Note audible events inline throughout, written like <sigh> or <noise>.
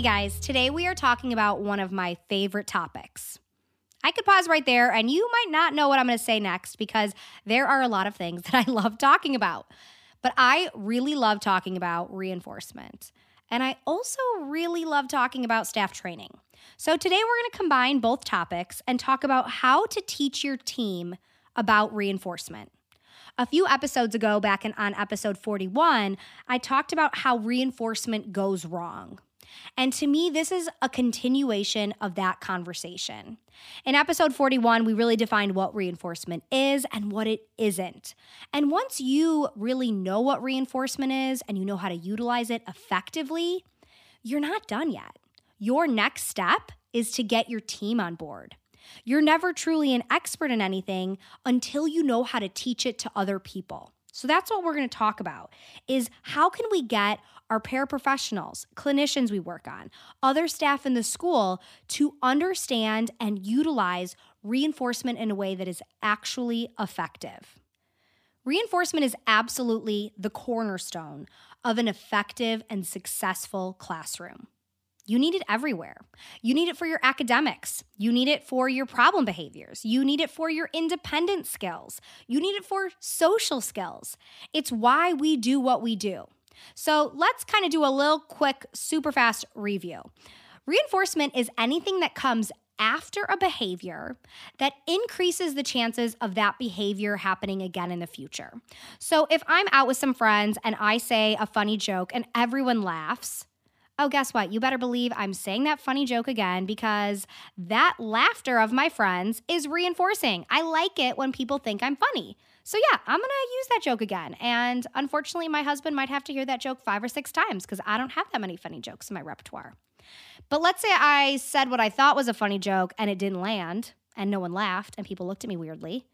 Hey guys, today we are talking about one of my favorite topics. I could pause right there and you might not know what I'm going to say next because there are a lot of things <laughs> that I love talking about. But I really love talking about reinforcement. And I also really love talking about staff training. So today we're going to combine both topics and talk about how to teach your team about reinforcement. A few episodes ago, back in, on episode 41, I talked about how reinforcement goes wrong. And to me, this is a continuation of that conversation. In episode 41, we really defined what reinforcement is and what it isn't. And once you really know what reinforcement is and you know how to utilize it effectively, you're not done yet. Your next step is to get your team on board. You're never truly an expert in anything until you know how to teach it to other people. So that's what we're going to talk about is how can we get our paraprofessionals, clinicians we work on, other staff in the school to understand and utilize reinforcement in a way that is actually effective. Reinforcement is absolutely the cornerstone of an effective and successful classroom. You need it everywhere. You need it for your academics. You need it for your problem behaviors. You need it for your independent skills. You need it for social skills. It's why we do what we do. So let's kind of do a little quick, super fast review. Reinforcement is anything that comes after a behavior that increases the chances of that behavior happening again in the future. So if I'm out with some friends and I say a funny joke and everyone laughs, oh, guess what? You better believe I'm saying that funny joke again because that laughter of my friends is reinforcing. I like it when people think I'm funny. So, yeah, I'm to use that joke again. And unfortunately, my husband might have to hear that joke five or six times because I don't have that many funny jokes in my repertoire. But let's say I said what I thought was a funny joke and it didn't land and no one laughed and people looked at me weirdly.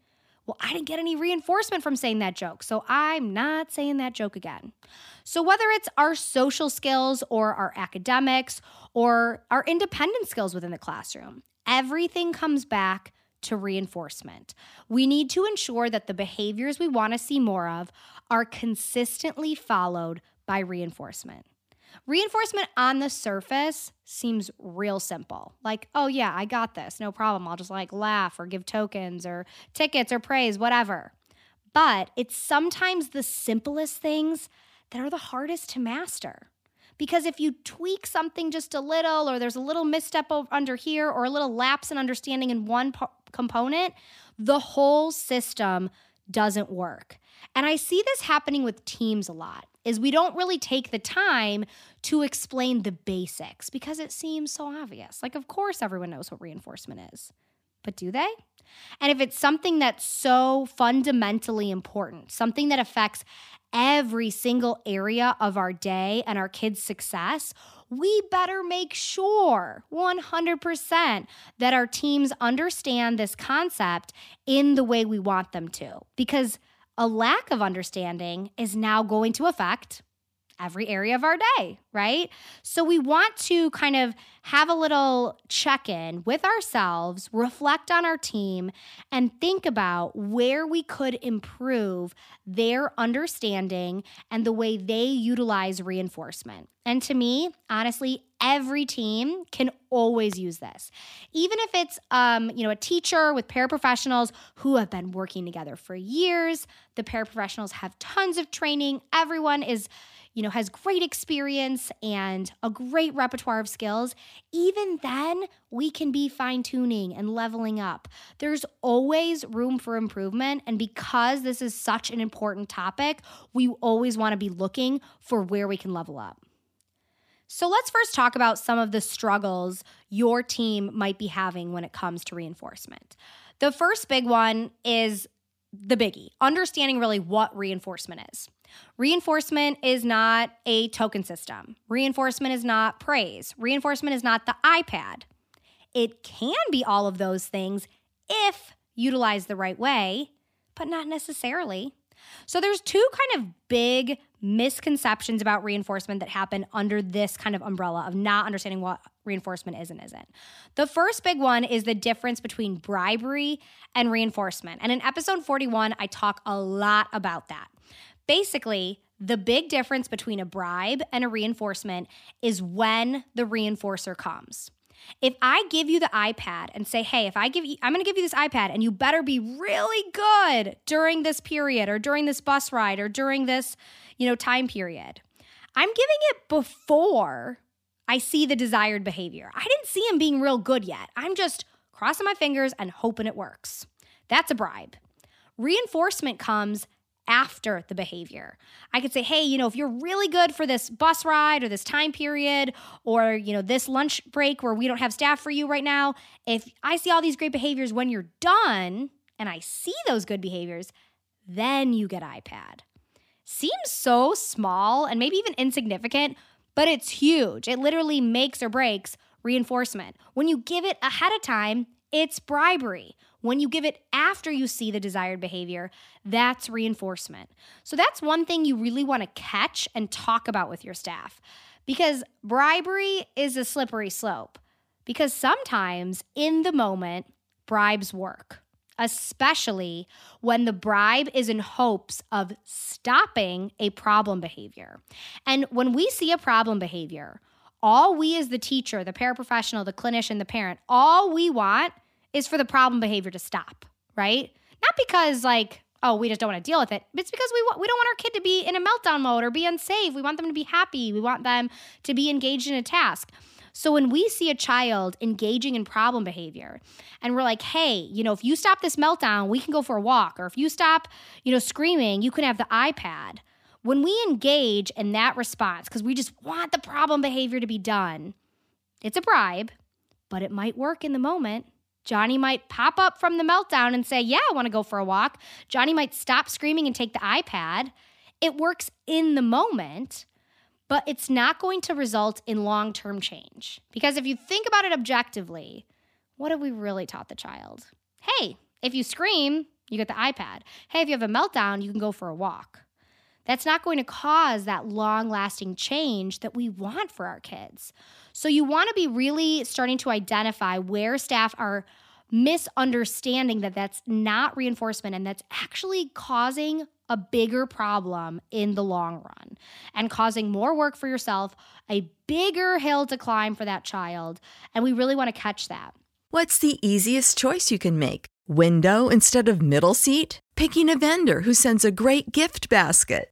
Well, I didn't get any reinforcement from saying that joke, so I'm not saying that joke again. So, whether it's our social skills or our academics or our independent skills within the classroom, everything comes back to reinforcement. We need to ensure that the behaviors we want to see more of are consistently followed by reinforcement. Reinforcement on the surface seems real simple. Like, oh, yeah, I got this. No problem. I'll just like laugh or give tokens or tickets or praise, whatever. But it's sometimes the simplest things that are the hardest to master. Because if you tweak something just a little, or there's a little misstep under here, or a little lapse in understanding in one po- component, the whole system doesn't work. And I see this happening with teams a lot is we don't really take the time to explain the basics because it seems so obvious. Like of course everyone knows what reinforcement is. But do they? And if it's something that's so fundamentally important, something that affects every single area of our day and our kids' success, we better make sure 100% that our teams understand this concept in the way we want them to. Because a lack of understanding is now going to affect every area of our day, right? So we want to kind of have a little check in with ourselves, reflect on our team, and think about where we could improve their understanding and the way they utilize reinforcement. And to me, honestly, every team can always use this. Even if it's um, you know, a teacher with paraprofessionals who have been working together for years, the paraprofessionals have tons of training. Everyone is you know, has great experience and a great repertoire of skills, even then we can be fine tuning and leveling up. There's always room for improvement. And because this is such an important topic, we always want to be looking for where we can level up. So let's first talk about some of the struggles your team might be having when it comes to reinforcement. The first big one is the biggie understanding really what reinforcement is. Reinforcement is not a token system. Reinforcement is not praise. Reinforcement is not the iPad. It can be all of those things if utilized the right way, but not necessarily. So there's two kind of big misconceptions about reinforcement that happen under this kind of umbrella of not understanding what reinforcement is and isn't. The first big one is the difference between bribery and reinforcement. And in episode 41, I talk a lot about that. Basically, the big difference between a bribe and a reinforcement is when the reinforcer comes. If I give you the iPad and say, hey, if I give you, I'm gonna give you this iPad and you better be really good during this period or during this bus ride or during this, you know, time period. I'm giving it before I see the desired behavior. I didn't see him being real good yet. I'm just crossing my fingers and hoping it works. That's a bribe. Reinforcement comes after the behavior. I could say, hey, you know, if you're really good for this bus ride or this time period or, you know, this lunch break where we don't have staff for you right now, if I see all these great behaviors when you're done and I see those good behaviors, then you get iPad. Seems so small and maybe even insignificant, but it's huge. It literally makes or breaks reinforcement. When you give it ahead of time, it's bribery. When you give it after you see the desired behavior, that's reinforcement. So that's one thing you really want to catch and talk about with your staff because bribery is a slippery slope. Because sometimes in the moment, bribes work, especially when the bribe is in hopes of stopping a problem behavior. And when we see a problem behavior, all we as the teacher, the paraprofessional, the clinician, the parent, all we want is for the problem behavior to stop, right? Not because like oh we just don't want to deal with it. It's because we we don't want our kid to be in a meltdown mode or be unsafe. We want them to be happy. We want them to be engaged in a task. So when we see a child engaging in problem behavior and we're like, "Hey, you know, if you stop this meltdown, we can go for a walk." Or if you stop, you know, screaming, you can have the iPad. When we engage in that response cuz we just want the problem behavior to be done, it's a bribe, but it might work in the moment. Johnny might pop up from the meltdown and say, Yeah, I want to go for a walk. Johnny might stop screaming and take the iPad. It works in the moment, but it's not going to result in long term change. Because if you think about it objectively, what have we really taught the child? Hey, if you scream, you get the iPad. Hey, if you have a meltdown, you can go for a walk. That's not going to cause that long lasting change that we want for our kids. So you want to be really starting to identify where staff are misunderstanding that that's not reinforcement and that's actually causing a bigger problem in the long run and causing more work for yourself, a bigger hill to climb for that child. And we really want to catch that. What's the easiest choice you can make? Window instead of middle seat? Picking a vendor who sends a great gift basket?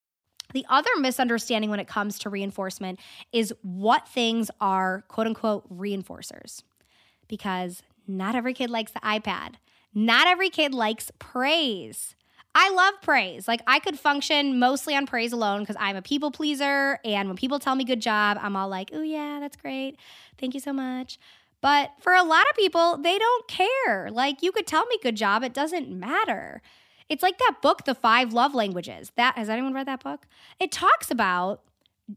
The other misunderstanding when it comes to reinforcement is what things are quote unquote reinforcers. Because not every kid likes the iPad, not every kid likes praise. I love praise. Like I could function mostly on praise alone because I'm a people pleaser. And when people tell me good job, I'm all like, oh, yeah, that's great. Thank you so much. But for a lot of people, they don't care. Like you could tell me good job, it doesn't matter. It's like that book, The Five Love Languages. That has anyone read that book? It talks about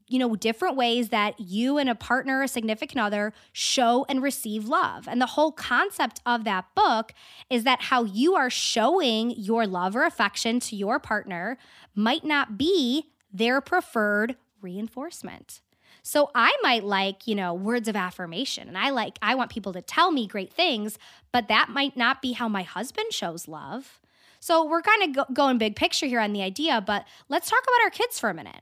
you know, different ways that you and a partner, a significant other, show and receive love. And the whole concept of that book is that how you are showing your love or affection to your partner might not be their preferred reinforcement. So I might like, you know, words of affirmation and I like, I want people to tell me great things, but that might not be how my husband shows love. So we're kind of go- going big picture here on the idea, but let's talk about our kids for a minute.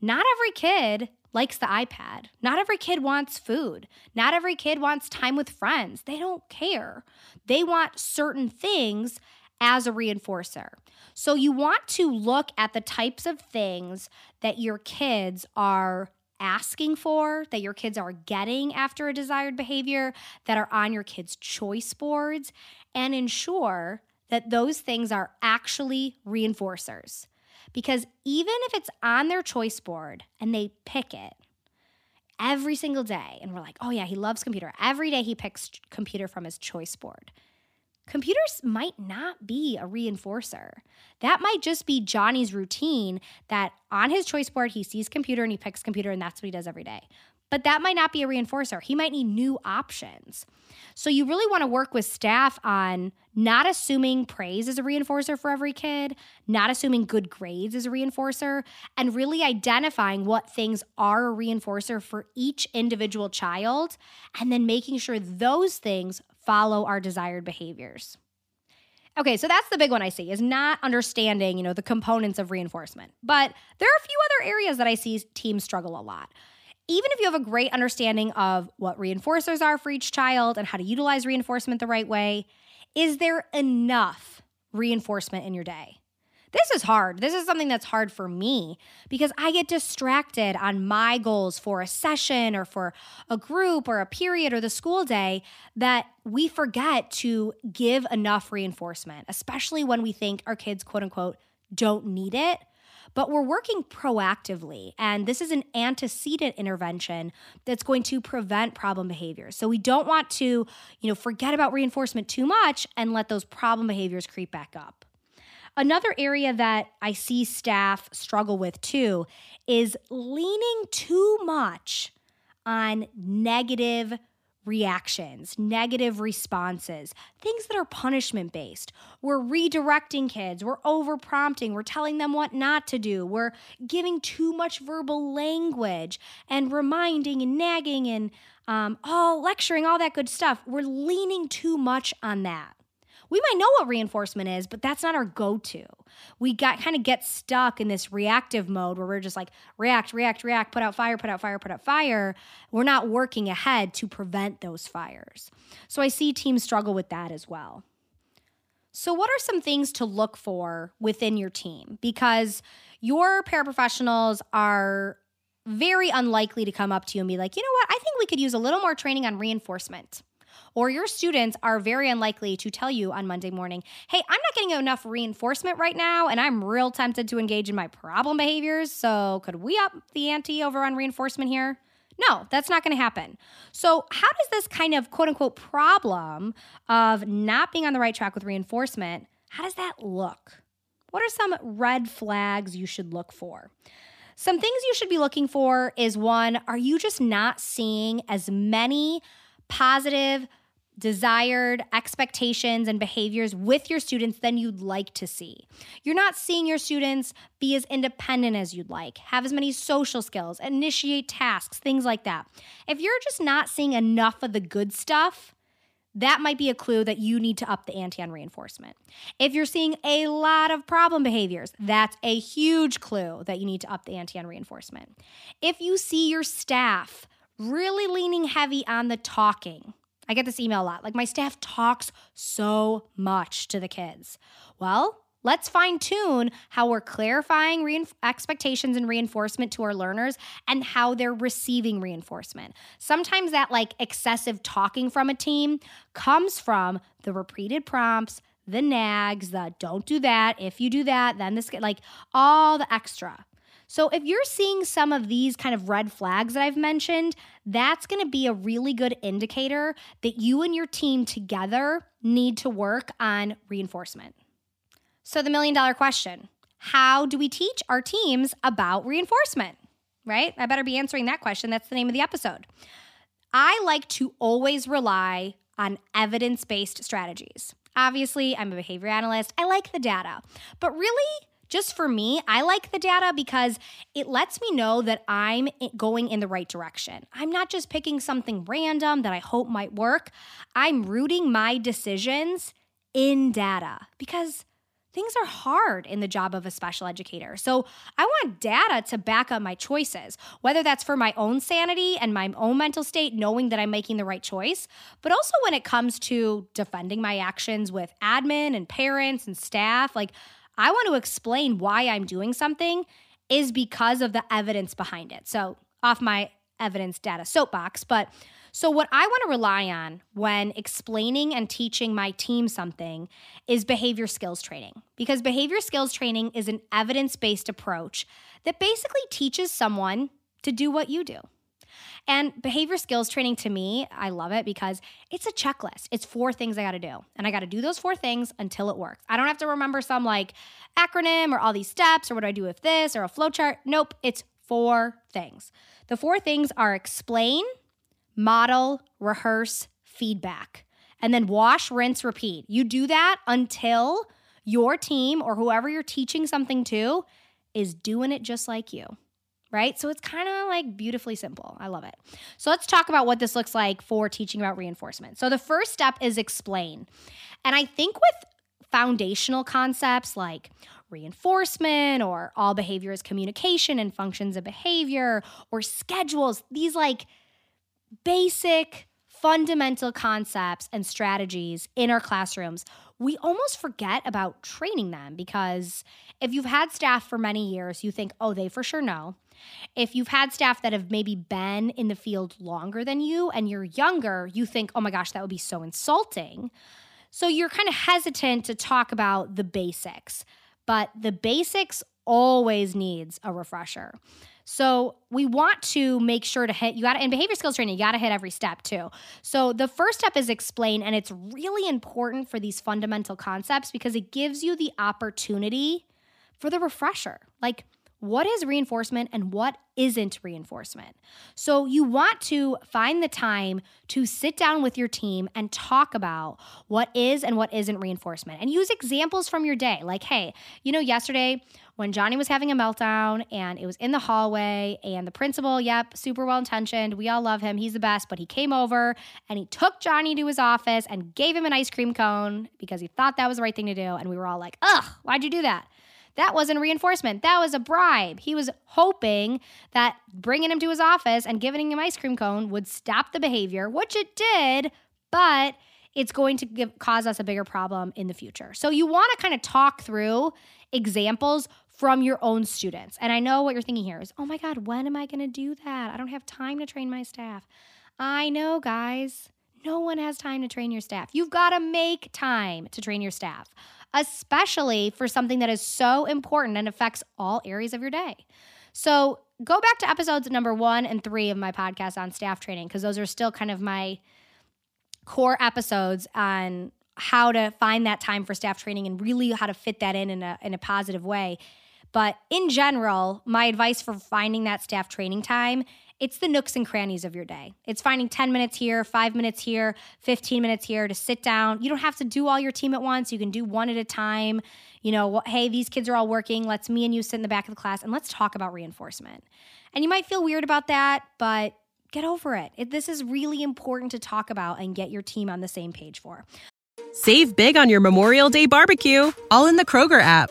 Not every kid likes the iPad. Not every kid wants food. Not every kid wants time with friends. They don't care. They want certain things as a reinforcer. So you want to look at the types of things that your kids are asking for, that your kids are getting after a desired behavior, that are on your kids' choice boards, and ensure that those things are actually reinforcers. Because even if it's on their choice board and they pick it every single day, and we're like, oh yeah, he loves computer. Every day he picks computer from his choice board. Computers might not be a reinforcer. That might just be Johnny's routine that on his choice board, he sees computer and he picks computer, and that's what he does every day. But that might not be a reinforcer. He might need new options. So you really want to work with staff on not assuming praise is a reinforcer for every kid, not assuming good grades is a reinforcer, and really identifying what things are a reinforcer for each individual child, and then making sure those things follow our desired behaviors. Okay, so that's the big one I see is not understanding, you know, the components of reinforcement. But there are a few other areas that I see teams struggle a lot even if you have a great understanding of what reinforcers are for each child and how to utilize reinforcement the right way, is there enough reinforcement in your day? This is hard. This is something that's hard for me because I get distracted on my goals for a session or for a group or a period or the school day that we forget to give enough reinforcement, especially when we think our kids, quote unquote, don't need it but we're working proactively. And this is an antecedent intervention that's going to prevent problem behaviors. So we don't want to, you know, forget about reinforcement too much and let those problem behaviors creep back up. Another area that I see staff struggle with too is leaning too much on negative reactions, negative responses, things that are punishment based. We're redirecting kids, we're over prompting, we're telling them what not to do, we're giving too much verbal language and reminding and nagging and um, all lecturing, all that good stuff. We're leaning too much on that. We might know what reinforcement is, but that's not our go-to. We got kind of get stuck in this reactive mode where we're just like react, react, react, put out fire, put out fire, put out fire. We're not working ahead to prevent those fires. So I see teams struggle with that as well. So, what are some things to look for within your team? Because your paraprofessionals are very unlikely to come up to you and be like, you know what, I think we could use a little more training on reinforcement. Or your students are very unlikely to tell you on Monday morning, hey, I'm not getting enough reinforcement right now, and I'm real tempted to engage in my problem behaviors. So, could we up the ante over on reinforcement here? No, that's not going to happen. So, how does this kind of quote unquote problem of not being on the right track with reinforcement, how does that look? What are some red flags you should look for? Some things you should be looking for is one, are you just not seeing as many positive, desired expectations and behaviors with your students than you'd like to see. You're not seeing your students be as independent as you'd like, have as many social skills, initiate tasks, things like that. If you're just not seeing enough of the good stuff, that might be a clue that you need to up the ante on reinforcement. If you're seeing a lot of problem behaviors, that's a huge clue that you need to up the ante on reinforcement. If you see your staff really leaning heavy on the talking, I get this email a lot. Like, my staff talks so much to the kids. Well, let's fine tune how we're clarifying re- expectations and reinforcement to our learners and how they're receiving reinforcement. Sometimes that like excessive talking from a team comes from the repeated prompts, the nags, the don't do that. If you do that, then this, like all the extra. So if you're seeing some of these kind of red flags that I've mentioned, that's going to be a really good indicator that you and your team together need to work on reinforcement. So the million dollar question, how do we teach our teams about reinforcement? Right? I better be answering that question. That's the name of the episode. I like to always rely on evidence based strategies. Obviously, I'm a behavior analyst. I like the data. But really, just for me, I like the data because it lets me know that I'm going in the right direction. I'm not just picking something random that I hope might work. I'm rooting my decisions in data because things are hard in the job of a special educator. So I want data to back up my choices, whether that's for my own sanity and my own mental state, knowing that I'm making the right choice, but also when it comes to defending my actions with admin and parents and staff. Like, I want to explain why I'm doing something is because of the evidence behind it. So, off my evidence data soapbox, but so what I want to rely on when explaining and teaching my team something is behavior skills training. Because behavior skills training is an evidence based approach that basically teaches someone to do what you do. And behavior skills training to me, I love it because it's a checklist. It's four things I got to do. And I got to do those four things until it works. I don't have to remember some like acronym or all these steps or what do I do with this or a flowchart. Nope, it's four things. The four things are explain, model, rehearse, feedback, and then wash, rinse, repeat. You do that until your team or whoever you're teaching something to is doing it just like you right? So it's kind of like beautifully simple. I love it. So let's talk about what this looks like for teaching about reinforcement. So the first step is explain. And I think with foundational concepts like reinforcement or all behavior is communication and functions of behavior or schedules, these like basic fundamental concepts and strategies in our classrooms, we almost forget about training them because if you've had staff for many years, you think, oh, they for sure know. If you've had staff that have maybe been in the field longer than you and you're younger, you think, oh my gosh, that would be so insulting. So you're kind of hesitant to talk about the basics, but the basics always needs a refresher. So we want to make sure to hit, you got to, in behavior skills training, you got to hit every step too. So the first step is explain, and it's really important for these fundamental concepts because it gives you the opportunity for the refresher. Like, what is reinforcement and what isn't reinforcement. So, you want to find the time to sit down with your team and talk about what is and what isn't reinforcement and use examples from your day. Like, hey, you know, yesterday when Johnny was having a meltdown and it was in the hallway, and the principal, yep, super well intentioned. We all love him. He's the best. But he came over and he took Johnny to his office and gave him an ice cream cone because he thought that was the right thing to do. And we were all like, ugh, why'd you do that? That wasn't reinforcement. That was a bribe. He was hoping that bringing him to his office and giving him ice cream cone would stop the behavior, which it did, but it's going to give, cause us a bigger problem in the future. So you want to kind of talk through examples from your own students. And I know what you're thinking here is, oh my God, when am I going to do that? I don't have time to train my staff. I know, guys. No one has time to train your staff. You've got to make time to train your staff especially for something that is so important and affects all areas of your day. So go back to episodes number one and three of my podcast on staff training, because those are still kind of my core episodes on how to find that time for staff training and really how to fit that in in a, in a positive way. But in general, my advice for finding that staff training time it's the nooks and crannies of your day. It's finding 10 minutes here, five minutes here, 15 minutes here to sit down. You don't have to do all your team at once. You can do one at a time. You know, hey, these kids are all working. Let's me and you sit in the back of the class and let's talk about reinforcement. And you might feel weird about that, but get over it. it this is really important to talk about and get your team on the same page for. Save big on your Memorial Day barbecue, all in the Kroger app.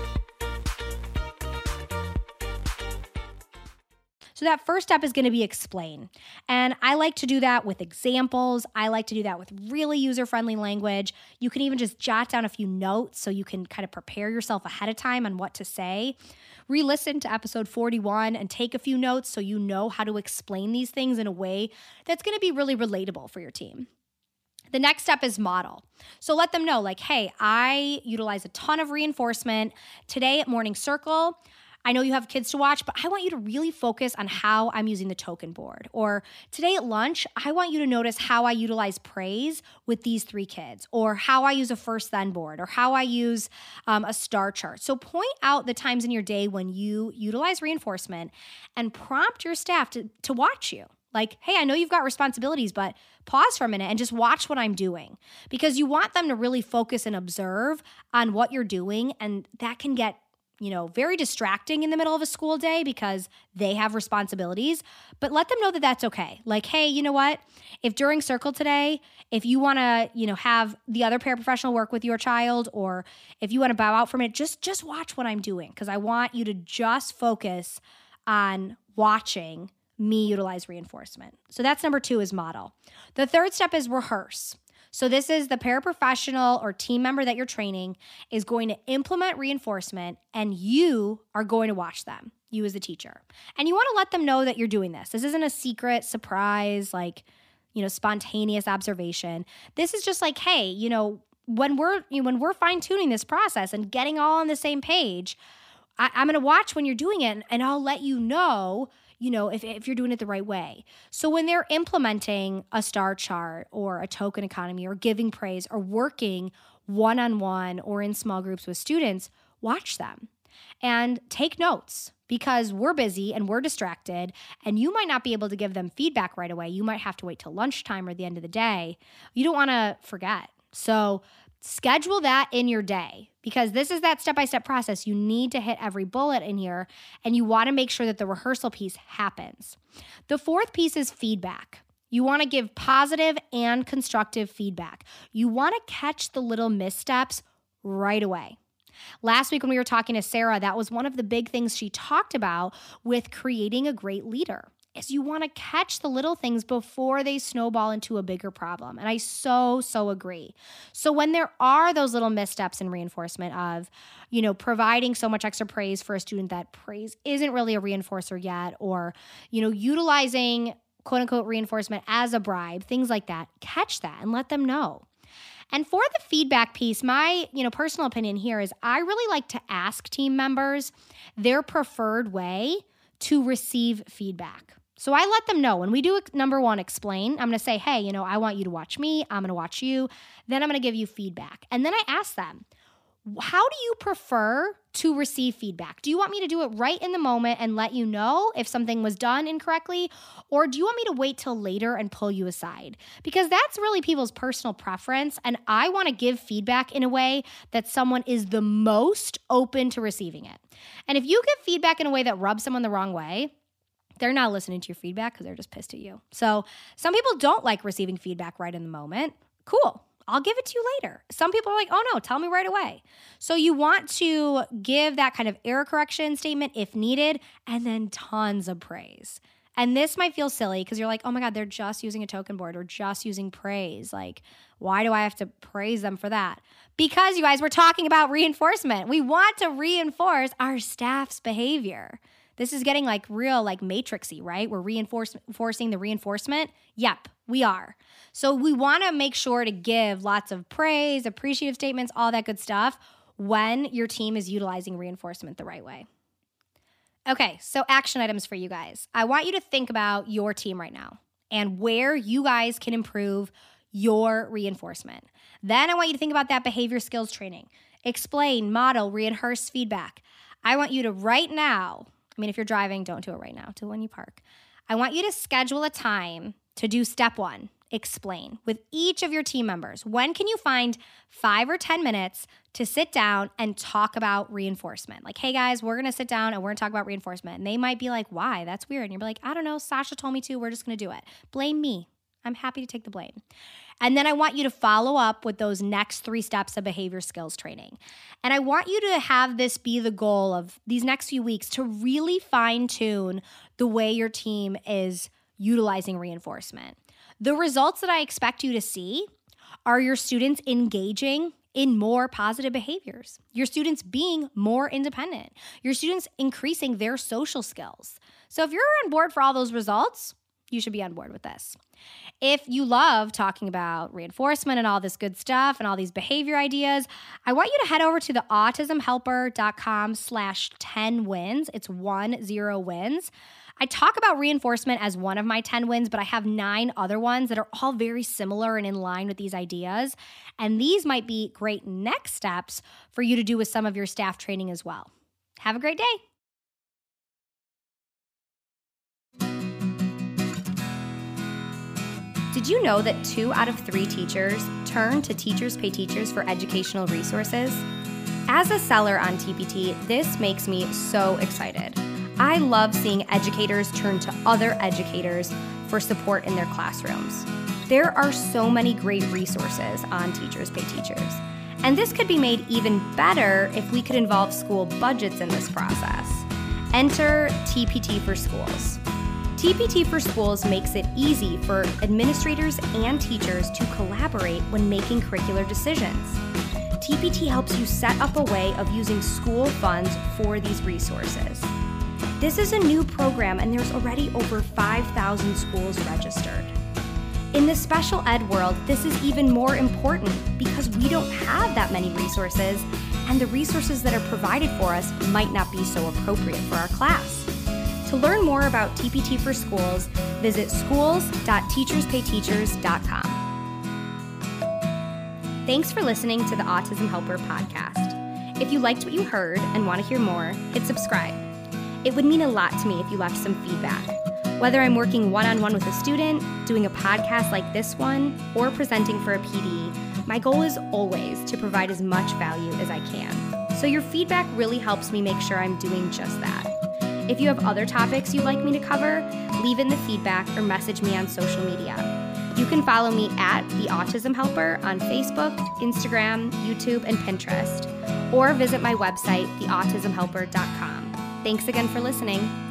So that first step is going to be explain. And I like to do that with examples. I like to do that with really user friendly language. You can even just jot down a few notes so you can kind of prepare yourself ahead of time on what to say. Re listen to episode 41 and take a few notes so you know how to explain these things in a way that's going to be really relatable for your team. The next step is model. So let them know, like, hey, I utilize a ton of reinforcement. Today at Morning Circle, I know you have kids to watch, but I want you to really focus on how I'm using the token board. Or today at lunch, I want you to notice how I utilize praise with these three kids, or how I use a first then board, or how I use um, a star chart. So point out the times in your day when you utilize reinforcement and prompt your staff to, to watch you. Like, hey, I know you've got responsibilities, but pause for a minute and just watch what I'm doing because you want them to really focus and observe on what you're doing. And that can get you know, very distracting in the middle of a school day because they have responsibilities, but let them know that that's okay. Like, hey, you know what? If during circle today, if you want to, you know, have the other paraprofessional work with your child or if you want to bow out from it, just just watch what I'm doing because I want you to just focus on watching me utilize reinforcement. So that's number 2 is model. The third step is rehearse. So, this is the paraprofessional or team member that you're training is going to implement reinforcement, and you are going to watch them, you as the teacher. And you want to let them know that you're doing this. This isn't a secret surprise, like, you know, spontaneous observation. This is just like, hey, you know, when we're you know, when we're fine tuning this process and getting all on the same page, I, am going to watch when you're doing it, and I'll let you know you know, if, if you're doing it the right way. So when they're implementing a star chart or a token economy or giving praise or working one on one or in small groups with students, watch them and take notes because we're busy and we're distracted and you might not be able to give them feedback right away. You might have to wait till lunchtime or the end of the day. You don't want to forget. So schedule that in your day because this is that step by step process. You need to hit every bullet in here and you want to make sure that the rehearsal piece happens. The fourth piece is feedback. You want to give positive and constructive feedback. You want to catch the little missteps right away. Last week, when we were talking to Sarah, that was one of the big things she talked about with creating a great leader is you want to catch the little things before they snowball into a bigger problem. And I so, so agree. So when there are those little missteps in reinforcement of, you know, providing so much extra praise for a student that praise isn't really a reinforcer yet, or, you know, utilizing quote unquote reinforcement as a bribe, things like that, catch that and let them know. And for the feedback piece, my, you know, personal opinion here is I really like to ask team members their preferred way to receive feedback. So I let them know when we do number one, explain. I'm going to say, hey, you know, I want you to watch me. I'm going to watch you. Then I'm going to give you feedback. And then I ask them, how do you prefer to receive feedback? Do you want me to do it right in the moment and let you know if something was done incorrectly? Or do you want me to wait till later and pull you aside? Because that's really people's personal preference. And I want to give feedback in a way that someone is the most open to receiving it. And if you give feedback in a way that rubs someone the wrong way, they're not listening to your feedback because they're just pissed at you. So some people don't like receiving feedback right in the moment. Cool. I'll give it to you later. Some people are like, oh no, tell me right away. So you want to give that kind of error correction statement if needed, and then tons of praise. And this might feel silly because you're like, oh my God, they're just using a token board or just using praise. Like, why do I have to praise them for that? Because you guys, we're talking about reinforcement. We want to reinforce our staff's behavior. This is getting like real, like matrixy, right? We're reinforcing the reinforcement. Yep, we are. So we want to make sure to give lots of praise, appreciative statements, all that good stuff when your team is utilizing reinforcement the right way. Okay, so action items for you guys. I want you to think about your team right now and where you guys can improve your reinforcement. Then I want you to think about that behavior skills training. Explain, model, rehearse feedback. I want you to right now, I mean, if you're driving, don't do it right now, till when you park. I want you to schedule a time to do step one, explain with each of your team members. When can you find five or 10 minutes to sit down and talk about reinforcement? Like, hey guys, we're gonna sit down and we're gonna talk about reinforcement. And they might be like, why? That's weird. And you're like, I don't know, Sasha told me to, we're just gonna do it. Blame me. I'm happy to take the blame. And then I want you to follow up with those next three steps of behavior skills training. And I want you to have this be the goal of these next few weeks to really fine tune the way your team is utilizing reinforcement. The results that I expect you to see are your students engaging in more positive behaviors, your students being more independent, your students increasing their social skills. So if you're on board for all those results, you should be on board with this. If you love talking about reinforcement and all this good stuff and all these behavior ideas, I want you to head over to the autismhelper.com slash 10 wins. It's one zero wins. I talk about reinforcement as one of my 10 wins, but I have nine other ones that are all very similar and in line with these ideas. And these might be great next steps for you to do with some of your staff training as well. Have a great day. Did you know that two out of three teachers turn to Teachers Pay Teachers for educational resources? As a seller on TPT, this makes me so excited. I love seeing educators turn to other educators for support in their classrooms. There are so many great resources on Teachers Pay Teachers. And this could be made even better if we could involve school budgets in this process. Enter TPT for Schools. TPT for Schools makes it easy for administrators and teachers to collaborate when making curricular decisions. TPT helps you set up a way of using school funds for these resources. This is a new program, and there's already over 5,000 schools registered. In the special ed world, this is even more important because we don't have that many resources, and the resources that are provided for us might not be so appropriate for our class. To learn more about TPT for Schools, visit schools.teacherspayteachers.com. Thanks for listening to the Autism Helper podcast. If you liked what you heard and want to hear more, hit subscribe. It would mean a lot to me if you left some feedback. Whether I'm working one on one with a student, doing a podcast like this one, or presenting for a PD, my goal is always to provide as much value as I can. So your feedback really helps me make sure I'm doing just that. If you have other topics you'd like me to cover, leave in the feedback or message me on social media. You can follow me at The Autism Helper on Facebook, Instagram, YouTube, and Pinterest, or visit my website, theautismhelper.com. Thanks again for listening.